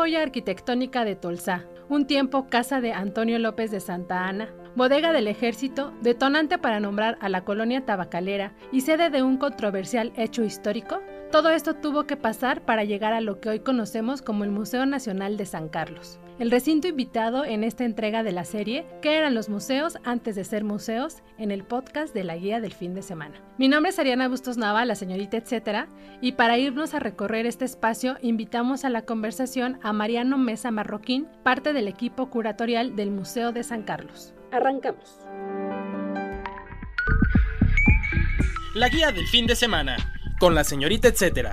Joya arquitectónica de Tolsá, un tiempo casa de Antonio López de Santa Ana, bodega del ejército, detonante para nombrar a la colonia tabacalera y sede de un controversial hecho histórico, todo esto tuvo que pasar para llegar a lo que hoy conocemos como el Museo Nacional de San Carlos. El recinto invitado en esta entrega de la serie, ¿Qué eran los museos antes de ser museos? en el podcast de la guía del fin de semana. Mi nombre es Ariana Bustos Nava, la señorita etcétera, y para irnos a recorrer este espacio invitamos a la conversación a Mariano Mesa Marroquín, parte del equipo curatorial del Museo de San Carlos. Arrancamos. La guía del fin de semana con la señorita etcétera.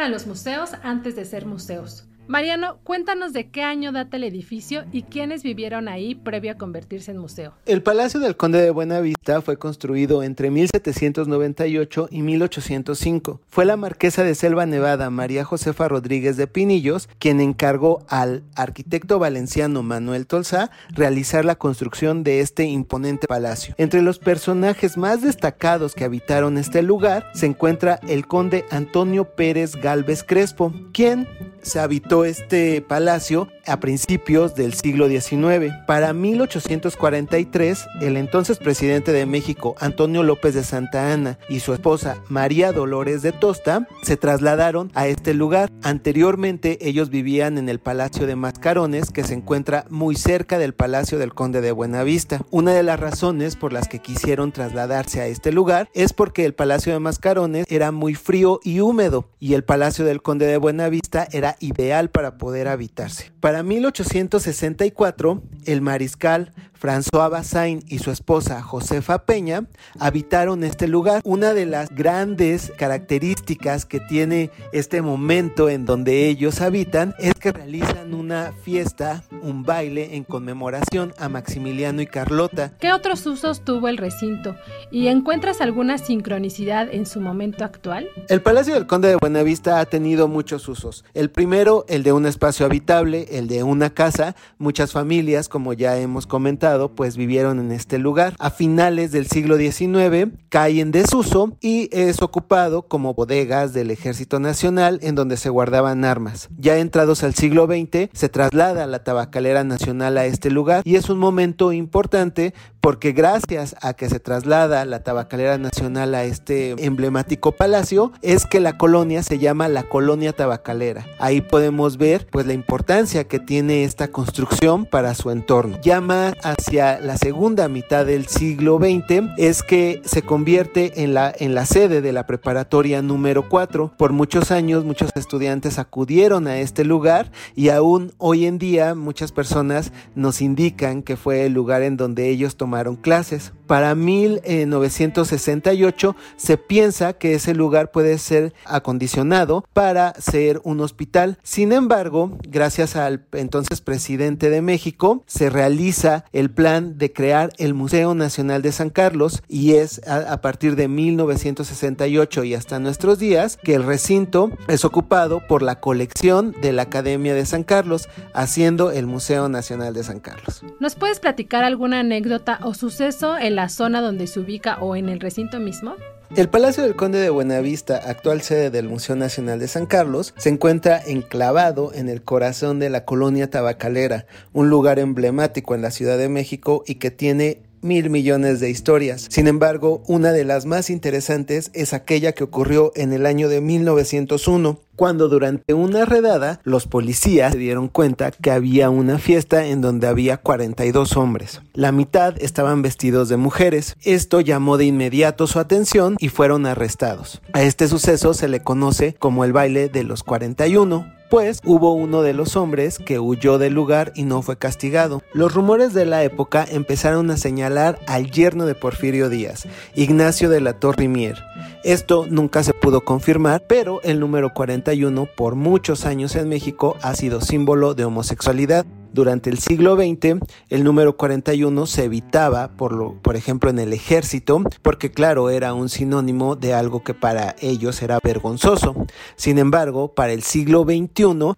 ¿Qué eran los museos antes de ser museos? Mariano, cuéntanos de qué año data el edificio y quiénes vivieron ahí previo a convertirse en museo. El Palacio del Conde de Buenavista fue construido entre 1798 y 1805. Fue la marquesa de Selva Nevada, María Josefa Rodríguez de Pinillos, quien encargó al arquitecto valenciano Manuel Tolsá realizar la construcción de este imponente palacio. Entre los personajes más destacados que habitaron este lugar se encuentra el conde Antonio Pérez Galvez Crespo, quien se habitó este palacio a principios del siglo XIX. Para 1843, el entonces presidente de México, Antonio López de Santa Ana, y su esposa María Dolores de Tosta se trasladaron a este lugar. Anteriormente ellos vivían en el Palacio de Mascarones, que se encuentra muy cerca del Palacio del Conde de Buenavista. Una de las razones por las que quisieron trasladarse a este lugar es porque el Palacio de Mascarones era muy frío y húmedo, y el Palacio del Conde de Buenavista era ideal para poder habitarse. Para 1864, el mariscal François Bassain y su esposa Josefa Peña habitaron este lugar. Una de las grandes características que tiene este momento en donde ellos habitan es que realizan una fiesta, un baile en conmemoración a Maximiliano y Carlota. ¿Qué otros usos tuvo el recinto? ¿Y encuentras alguna sincronicidad en su momento actual? El Palacio del Conde de Buenavista ha tenido muchos usos. El primero, el de un espacio habitable, el de una casa. Muchas familias, como ya hemos comentado, pues vivieron en este lugar. A finales del siglo XIX cae en desuso y es ocupado como bodegas del Ejército Nacional en donde se guardaban armas. Ya entrados al siglo XX se traslada la tabacalera nacional a este lugar y es un momento importante porque gracias a que se traslada la tabacalera nacional a este emblemático palacio es que la colonia se llama la colonia tabacalera. Ahí podemos ver pues la importancia que tiene esta construcción para su entorno. Llama hacia la segunda mitad del siglo XX es que se convierte en la, en la sede de la preparatoria número 4. Por muchos años muchos estudiantes acudieron a este lugar y aún hoy en día muchas personas nos indican que fue el lugar en donde ellos tomaron tomaron clases. Para 1968 se piensa que ese lugar puede ser acondicionado para ser un hospital. Sin embargo, gracias al entonces presidente de México, se realiza el plan de crear el Museo Nacional de San Carlos y es a, partir de 1968 y hasta nuestros días que el recinto es ocupado por la colección de la Academia de San Carlos, haciendo el Museo Nacional de San Carlos. ¿Nos puedes platicar alguna anécdota o suceso en la zona donde se ubica o en el recinto mismo? El Palacio del Conde de Buenavista, actual sede del Museo Nacional de San Carlos, se encuentra enclavado en el corazón de la colonia tabacalera, un lugar emblemático en la Ciudad de México y que tiene mil millones de historias. Sin embargo, una de las más interesantes es aquella que ocurrió en el año de 1901, cuando durante una redada los policías se dieron cuenta que había una fiesta en donde había 42 hombres. La mitad estaban vestidos de mujeres. Esto llamó de inmediato su atención y fueron arrestados. A este suceso se le conoce como el baile de los 41 después hubo uno de los hombres que huyó del lugar y no fue castigado. Los rumores de la época empezaron a señalar al yerno de Porfirio Díaz, Ignacio de la Torre Mier. Esto nunca se pudo confirmar, pero el número 41 por muchos años en México ha sido símbolo de homosexualidad. Durante el siglo XX, el número 41 se evitaba, por, lo, por ejemplo, en el ejército, porque claro, era un sinónimo de algo que para ellos era vergonzoso. Sin embargo, para el siglo XXI,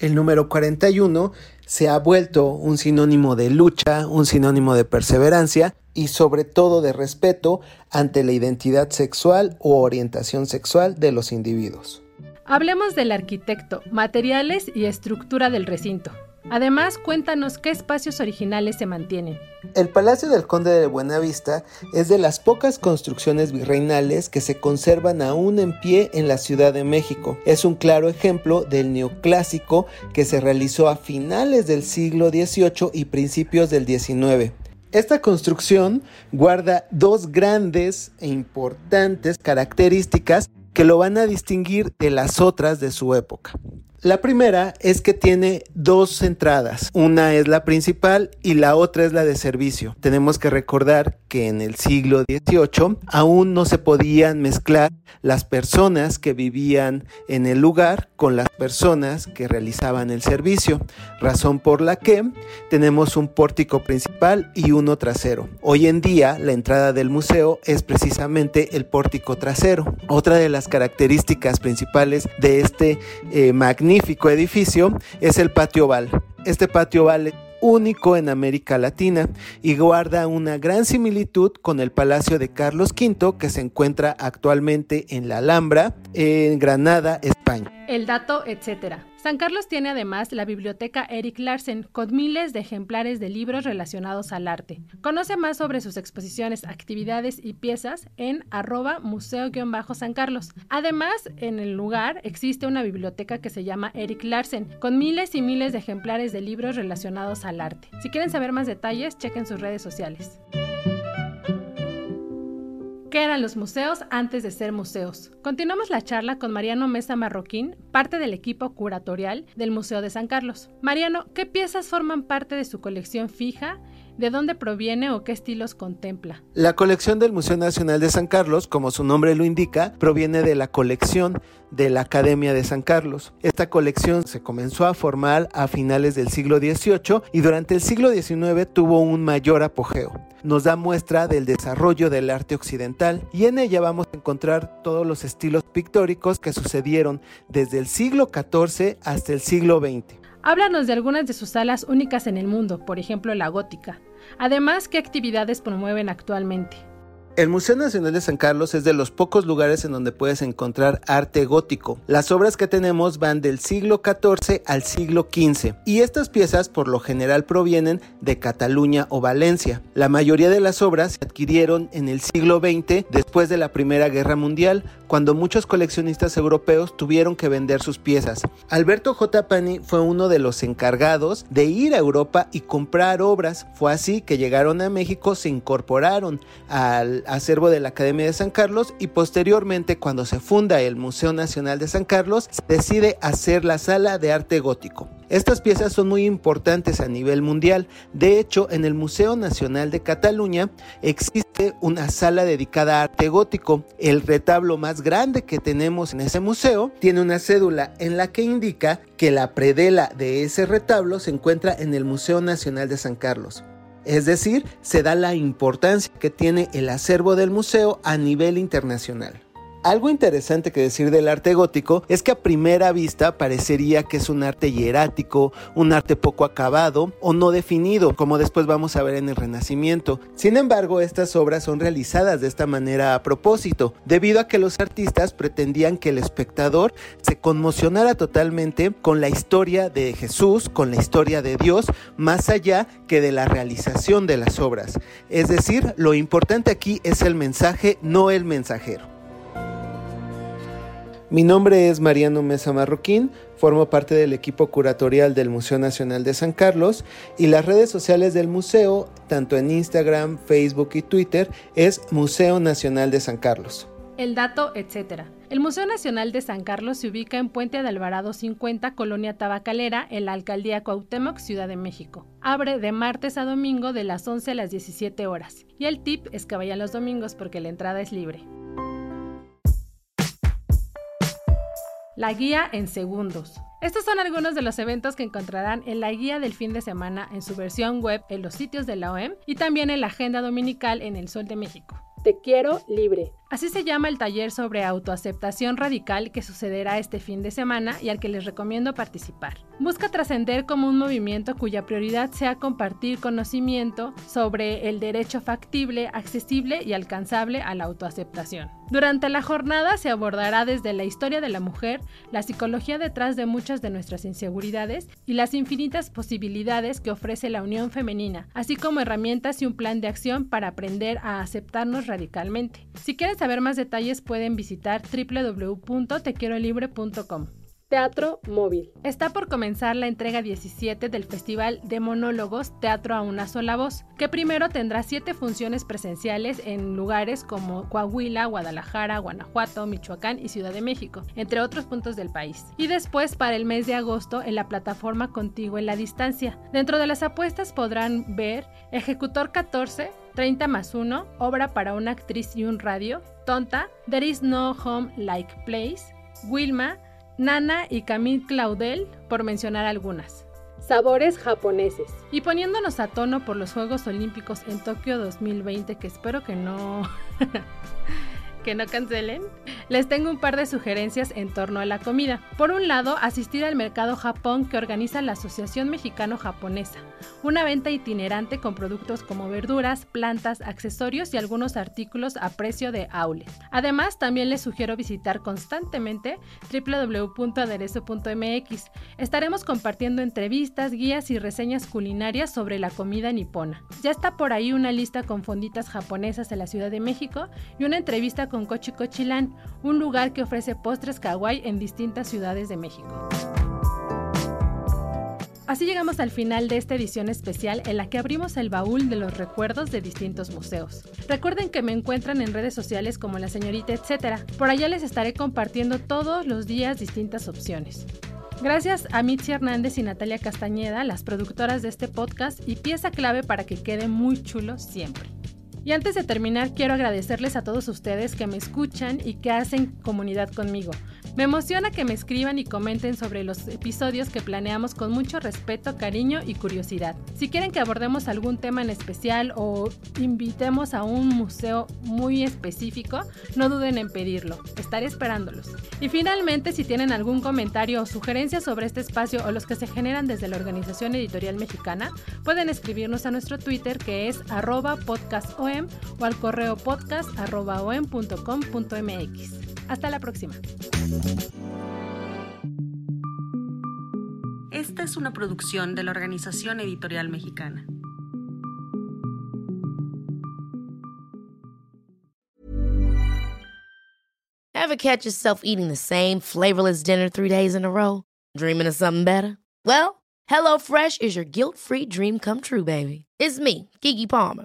el número 41 se ha vuelto un sinónimo de lucha, un sinónimo de perseverancia y sobre todo de respeto ante la identidad sexual o orientación sexual de los individuos. Hablemos del arquitecto, materiales y estructura del recinto. Además, cuéntanos qué espacios originales se mantienen. El Palacio del Conde de Buenavista es de las pocas construcciones virreinales que se conservan aún en pie en la Ciudad de México. Es un claro ejemplo del neoclásico que se realizó a finales del siglo XVIII y principios del XIX. Esta construcción guarda dos grandes e importantes características que lo van a distinguir de las otras de su época. La primera es que tiene dos entradas. Una es la principal y la otra es la de servicio. Tenemos que recordar que en el siglo XVIII aún no se podían mezclar las personas que vivían en el lugar con las personas que realizaban el servicio, razón por la que tenemos un pórtico principal y uno trasero. Hoy en día la entrada del museo es precisamente el pórtico trasero. Otra de las características principales de este eh, magnífico magnífico edificio es el patio oval. Este patio oval es único en América Latina y guarda una gran similitud con el Palacio de Carlos V que se encuentra actualmente en la Alhambra, en Granada, España. El dato, etcétera. San Carlos tiene además la biblioteca Eric Larsen con miles de ejemplares de libros relacionados al arte. Conoce más sobre sus exposiciones, actividades y piezas en arroba museo-san Carlos. Además, en el lugar existe una biblioteca que se llama Eric Larsen con miles y miles de ejemplares de libros relacionados al arte. Si quieren saber más detalles, chequen sus redes sociales. ¿Qué eran los museos antes de ser museos? Continuamos la charla con Mariano Mesa Marroquín, parte del equipo curatorial del Museo de San Carlos. Mariano, ¿qué piezas forman parte de su colección fija ¿De dónde proviene o qué estilos contempla? La colección del Museo Nacional de San Carlos, como su nombre lo indica, proviene de la colección de la Academia de San Carlos. Esta colección se comenzó a formar a finales del siglo XVIII y durante el siglo XIX tuvo un mayor apogeo. Nos da muestra del desarrollo del arte occidental y en ella vamos a encontrar todos los estilos pictóricos que sucedieron desde el siglo XIV hasta el siglo XX. Háblanos de algunas de sus salas únicas en el mundo, por ejemplo la gótica. Además, ¿qué actividades promueven actualmente? El Museo Nacional de San Carlos es de los pocos lugares en donde puedes encontrar arte gótico. Las obras que tenemos van del siglo XIV al siglo XV y estas piezas por lo general provienen de Cataluña o Valencia. La mayoría de las obras se adquirieron en el siglo XX después de la Primera Guerra Mundial, cuando muchos coleccionistas europeos tuvieron que vender sus piezas. Alberto J. Pani fue uno de los encargados de ir a Europa y comprar obras. Fue así que llegaron a México, se incorporaron al acervo de la Academia de San Carlos y posteriormente cuando se funda el Museo Nacional de San Carlos se decide hacer la sala de arte gótico. Estas piezas son muy importantes a nivel mundial. De hecho, en el Museo Nacional de Cataluña existe una sala dedicada a arte gótico. El retablo más grande que tenemos en ese museo tiene una cédula en la que indica que la predela de ese retablo se encuentra en el Museo Nacional de San Carlos. Es decir, se da la importancia que tiene el acervo del museo a nivel internacional. Algo interesante que decir del arte gótico es que a primera vista parecería que es un arte hierático, un arte poco acabado o no definido, como después vamos a ver en el Renacimiento. Sin embargo, estas obras son realizadas de esta manera a propósito, debido a que los artistas pretendían que el espectador se conmocionara totalmente con la historia de Jesús, con la historia de Dios, más allá que de la realización de las obras. Es decir, lo importante aquí es el mensaje, no el mensajero. Mi nombre es Mariano Mesa Marroquín, formo parte del equipo curatorial del Museo Nacional de San Carlos y las redes sociales del museo, tanto en Instagram, Facebook y Twitter, es Museo Nacional de San Carlos. El Dato, etc. El Museo Nacional de San Carlos se ubica en Puente de Alvarado 50, Colonia Tabacalera, en la Alcaldía Cuauhtémoc, Ciudad de México. Abre de martes a domingo de las 11 a las 17 horas. Y el tip es que vayan los domingos porque la entrada es libre. La guía en segundos. Estos son algunos de los eventos que encontrarán en la guía del fin de semana en su versión web en los sitios de la OEM y también en la agenda dominical en el Sol de México. Te quiero libre. Así se llama el taller sobre autoaceptación radical que sucederá este fin de semana y al que les recomiendo participar. Busca trascender como un movimiento cuya prioridad sea compartir conocimiento sobre el derecho factible, accesible y alcanzable a la autoaceptación. Durante la jornada se abordará desde la historia de la mujer, la psicología detrás de muchas de nuestras inseguridades y las infinitas posibilidades que ofrece la unión femenina, así como herramientas y un plan de acción para aprender a aceptarnos radicalmente. Si quieres saber más detalles pueden visitar www.tequierolibre.com. Teatro Móvil. Está por comenzar la entrega 17 del Festival de Monólogos Teatro a una sola voz, que primero tendrá siete funciones presenciales en lugares como Coahuila, Guadalajara, Guanajuato, Michoacán y Ciudad de México, entre otros puntos del país. Y después para el mes de agosto en la plataforma Contigo en la Distancia. Dentro de las apuestas podrán ver Ejecutor 14, 30 más 1, obra para una actriz y un radio, Tonta, There is no home like place, Wilma, Nana y Camille Claudel, por mencionar algunas. Sabores japoneses. Y poniéndonos a tono por los Juegos Olímpicos en Tokio 2020, que espero que no que no cancelen, les tengo un par de sugerencias en torno a la comida. Por un lado, asistir al Mercado Japón que organiza la Asociación Mexicano-Japonesa, una venta itinerante con productos como verduras, plantas, accesorios y algunos artículos a precio de outlet. Además, también les sugiero visitar constantemente www.aderezo.mx. Estaremos compartiendo entrevistas, guías y reseñas culinarias sobre la comida nipona. Ya está por ahí una lista con fonditas japonesas de la Ciudad de México y una entrevista con Cochi Cochilán, un lugar que ofrece postres kawaii en distintas ciudades de México. Así llegamos al final de esta edición especial en la que abrimos el baúl de los recuerdos de distintos museos. Recuerden que me encuentran en redes sociales como la señorita etcétera. Por allá les estaré compartiendo todos los días distintas opciones. Gracias a Mitzi Hernández y Natalia Castañeda, las productoras de este podcast y pieza clave para que quede muy chulo siempre. Y antes de terminar, quiero agradecerles a todos ustedes que me escuchan y que hacen comunidad conmigo. Me emociona que me escriban y comenten sobre los episodios que planeamos con mucho respeto, cariño y curiosidad. Si quieren que abordemos algún tema en especial o invitemos a un museo muy específico, no duden en pedirlo. Estaré esperándolos. Y finalmente, si tienen algún comentario o sugerencia sobre este espacio o los que se generan desde la Organización Editorial Mexicana, pueden escribirnos a nuestro Twitter que es arroba podcastom o al correo podcast.om.com.mx. Hasta la próxima. Esta es una producción de la Organización Editorial Mexicana. Ever catch yourself eating the same flavorless dinner three days in a row? Dreaming of something better? Well, HelloFresh is your guilt-free dream come true, baby. It's me, Kiki Palmer.